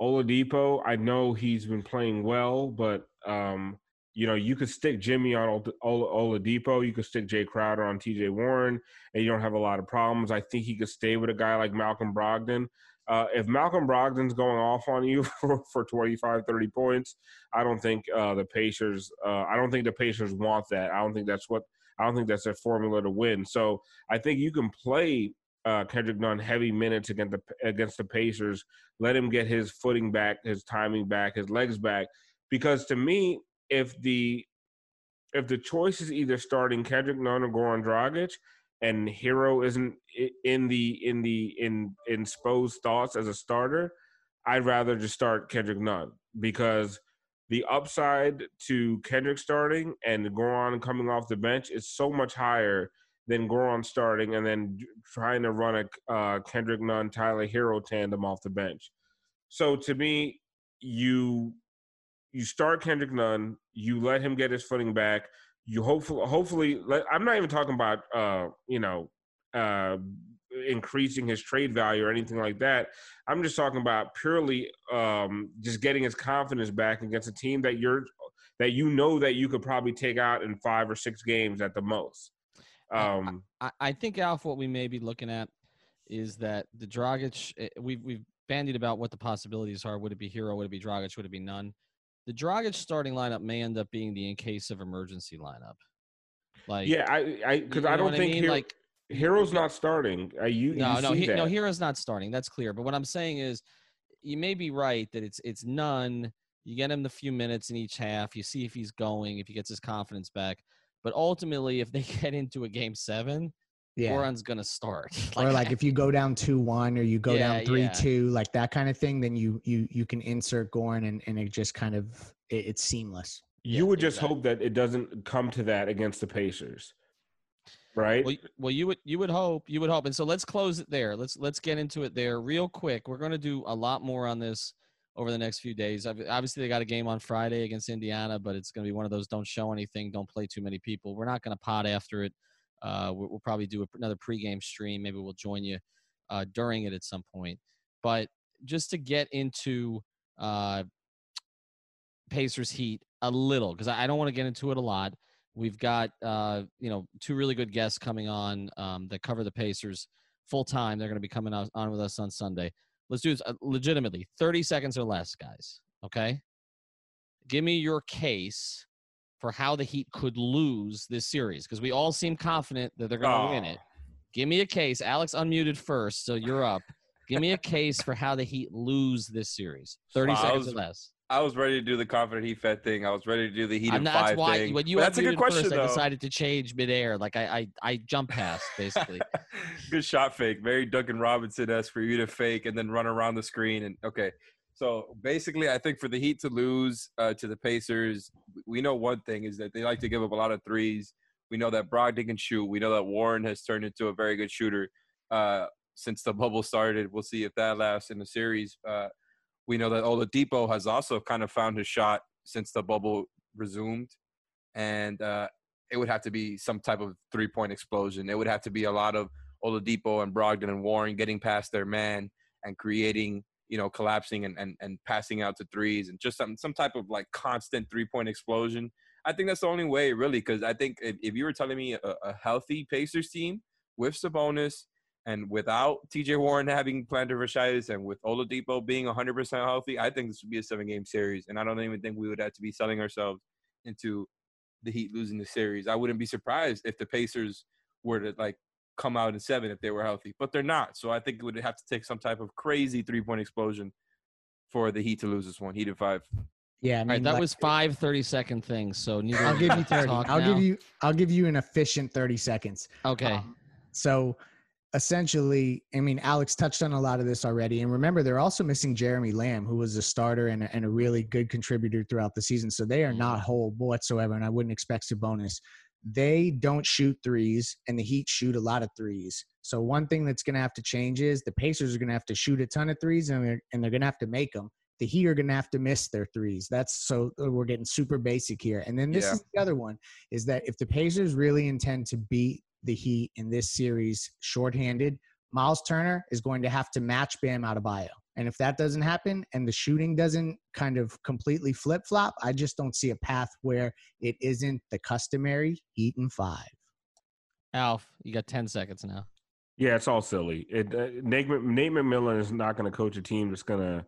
Oladipo, I know he's been playing well, but um, you know you could stick Jimmy on Ol- Ol- Oladipo, you could stick Jae Crowder on T.J. Warren, and you don't have a lot of problems. I think he could stay with a guy like Malcolm Brogdon. Uh, if Malcolm Brogdon's going off on you for, for 25, 30 points, I don't think uh, the Pacers. Uh, I don't think the Pacers want that. I don't think that's what. I don't think that's their formula to win. So I think you can play uh, Kendrick Nunn heavy minutes against the against the Pacers. Let him get his footing back, his timing back, his legs back. Because to me, if the if the choice is either starting Kendrick Nunn or Goran Dragic, and Herro isn't in the in the in in Spo's thoughts as a starter, I'd rather just start Kendrick Nunn because the upside to Kendrick starting and Goran coming off the bench is so much higher than Goran starting and then trying to run a uh, Kendrick Nunn Tyler Herro tandem off the bench. So to me, you you start Kendrick Nunn, you let him get his footing back. You hopefully hopefully let, I'm not even talking about uh, you know uh, increasing his trade value or anything like that. I'm just talking about purely um, just getting his confidence back against a team that you're that you know that you could probably take out in five or six games at the most. Um, I, I think Alf, what we may be looking at is that the Dragic. eh, We've we've bandied about what the possibilities are. Would it be Herro? Would it be Dragic? Would it be Nunn? The Dragic starting lineup may end up being the in case of emergency lineup. Like yeah, I I because I don't think mean? Herro, like Herro's not starting. Uh, you no you no see he, no. Herro's not starting. That's clear. But what I'm saying is, you may be right that it's it's Nunn. You get him the few minutes in each half. You see if he's going, if he gets his confidence back. But ultimately, if they get into a game seven, Yeah. Goran's gonna start. or like if you go down two one or you go Yeah, down three yeah. two, like that kind of thing, then you you you can insert Goran and, and it just kind of it, it's seamless. you Yeah, would just exactly. hope that it doesn't come to that against the Pacers, right? Well, well, you would you would hope you would hope, and so let's close it there. Let's let's get into it there real quick. We're going to do a lot more on this over the next few days. Obviously, they got a game on Friday against Indiana, but it's going to be one of those don't show anything, don't play too many people. We're not going to pot after it. Uh, we'll, we'll probably do another pregame stream. Maybe we'll join you uh, during it at some point. But just to get into uh, Pacers Heat a little because I don't want to get into it a lot. We've got uh, you know two really good guests coming on um, that cover the Pacers full time. They're going to be coming on with us on Sunday. Let's do this uh, legitimately, thirty seconds or less, guys. Okay, give me your case for how the Heat could lose this series because we all seem confident that they're going to win it. Give me a case. Alex unmuted first, so you're up. Give me a case for how the Heat lose this series. Thirty Wow, seconds was- or less. I was ready to do the confident heat fed thing. I was ready to do the heat and five that's why thing. when you that's a good question first, I decided to change midair. Like I, I, I jump past basically. good shot fake. Very Duncan Robinson esque for you to fake and then run around the screen. And okay. So basically, I think for the Heat to lose uh, to the Pacers, we know one thing is that they like to give up a lot of threes. We know that Brogdon can shoot. We know that Warren has turned into a very good shooter uh, since the bubble started. We'll see if that lasts in the series. Uh, we know that Oladipo has also kind of found his shot since the bubble resumed, and uh, it would have to be some type of three-point explosion. It would have to be a lot of Oladipo and Brogdon and Warren getting past their man and creating, you know, collapsing and, and, and passing out to threes and just some some type of like constant three-point explosion. I think that's the only way, really, because I think if, if you were telling me a, a healthy Pacers team with Sabonis and without TJ Warren having plantar fasciitis and with Oladipo being 100% healthy, I think this would be a seven-game series, and I don't even think we would have to be selling ourselves into the Heat losing the series. I wouldn't be surprised if the Pacers were to like come out in seven if they were healthy, but they're not. So I think it would have to take some type of crazy three-point explosion for the Heat to lose this one. Heat in five. Yeah, I mean, right, that like- was five 30 second things. So neither I'll give you thirty. I'll now. give you. I'll give you an efficient thirty seconds. Okay. Um, so essentially, I mean, Alex touched on a lot of this already. And remember, they're also missing Jeremy Lamb, who was a starter and a, and a really good contributor throughout the season. So they are not whole whatsoever. And I wouldn't expect Sabonis. They don't shoot threes, and the Heat shoot a lot of threes. So one thing that's going to have to change is the Pacers are going to have to shoot a ton of threes, and they're, and they're going to have to make them. The Heat are going to have to miss their threes. That's so uh, we're getting super basic here. And then this Yeah. is the other one is that if the Pacers really intend to beat the Heat in this series shorthanded, Miles Turner is going to have to match Bam Adebayo. And if that doesn't happen and the shooting doesn't kind of completely flip flop, I just don't see a path where it isn't the customary Heat and five. Alf, you got 10 seconds now. Yeah, it's all silly. It, uh, Nate, Nate McMillan is not going to coach a team that's going to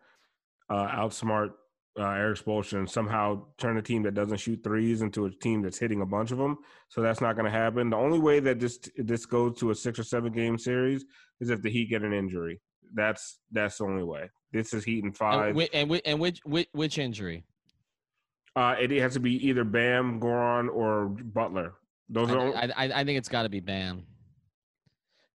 uh, outsmart uh, Erik and somehow turn a team that doesn't shoot threes into a team that's hitting a bunch of them. So that's not going to happen. The only way that this this goes to a six or seven game series is if the Heat get an injury. That's that's the only way. This is Heat and And, five. and, whi- and which, which which injury? Uh, it has to be either Bam, Goran, or Butler. Those I, are. I, I- I think it's got to be Bam.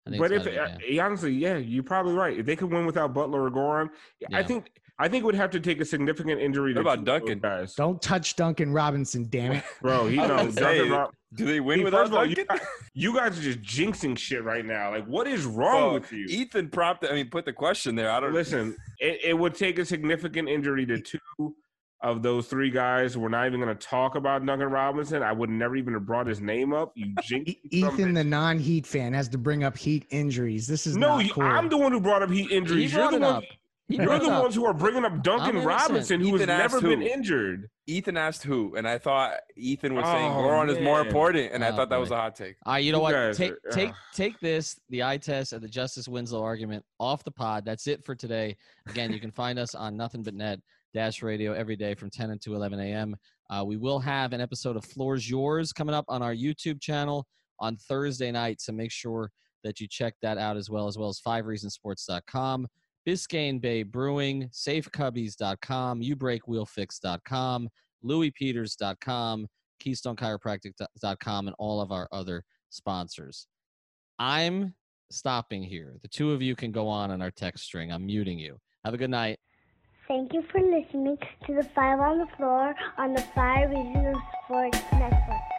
But if uh, honestly, yeah, you're probably right. If they could win without Butler or Goran, I think I think would have to take a significant injury. What to about two of those Duncan? guys, Don't touch Duncan Robinson, damn it. bro? He I was no say, Duncan. Rob- Do they win See, without first of all, you Duncan? guys, you guys are just jinxing shit right now. Like, what is wrong Well, with you? Ethan prompted. I mean, put the question there. I don't Listen, it, it would take a significant injury to two of those three guys. We're not even going to talk about Duncan Robinson. I would never even have brought his name up. You jinx. Son of a Ethan, the non-Heat fan, has to bring up Heat injuries. This is no, not you- cool. I'm the one who brought up heat injuries. He You're the one. up. He You're the ones who are bringing up Duncan innocent. Robinson, who has never asked been injured. Ethan asked who, and I thought Ethan was saying Oh, Goran is more important, and I Oh, thought that boy. was a hot take. All right, you know You what? Take are- take take this, the eye test and the Justice Winslow argument off the pod. That's it for today. Again, you can find us on Nothing But Net Dash Radio every day from 10 to 11 a.m. Uh, we will have an episode of Floors Yours coming up on our YouTube channel on Thursday night, so make sure that you check that out as well, as well as FiveReasonsports.com, Biscayne Bay Brewing, SafeCubbies.com, UBreakWheelFix.com, LuisPeters.com, KeystoneChiropractic.com, and all of our other sponsors. I'm stopping here. The two of you can go on on our text string. I'm muting you. Have a good night. Thank you for listening to the Five on the Floor on the Five Regional Sports Network.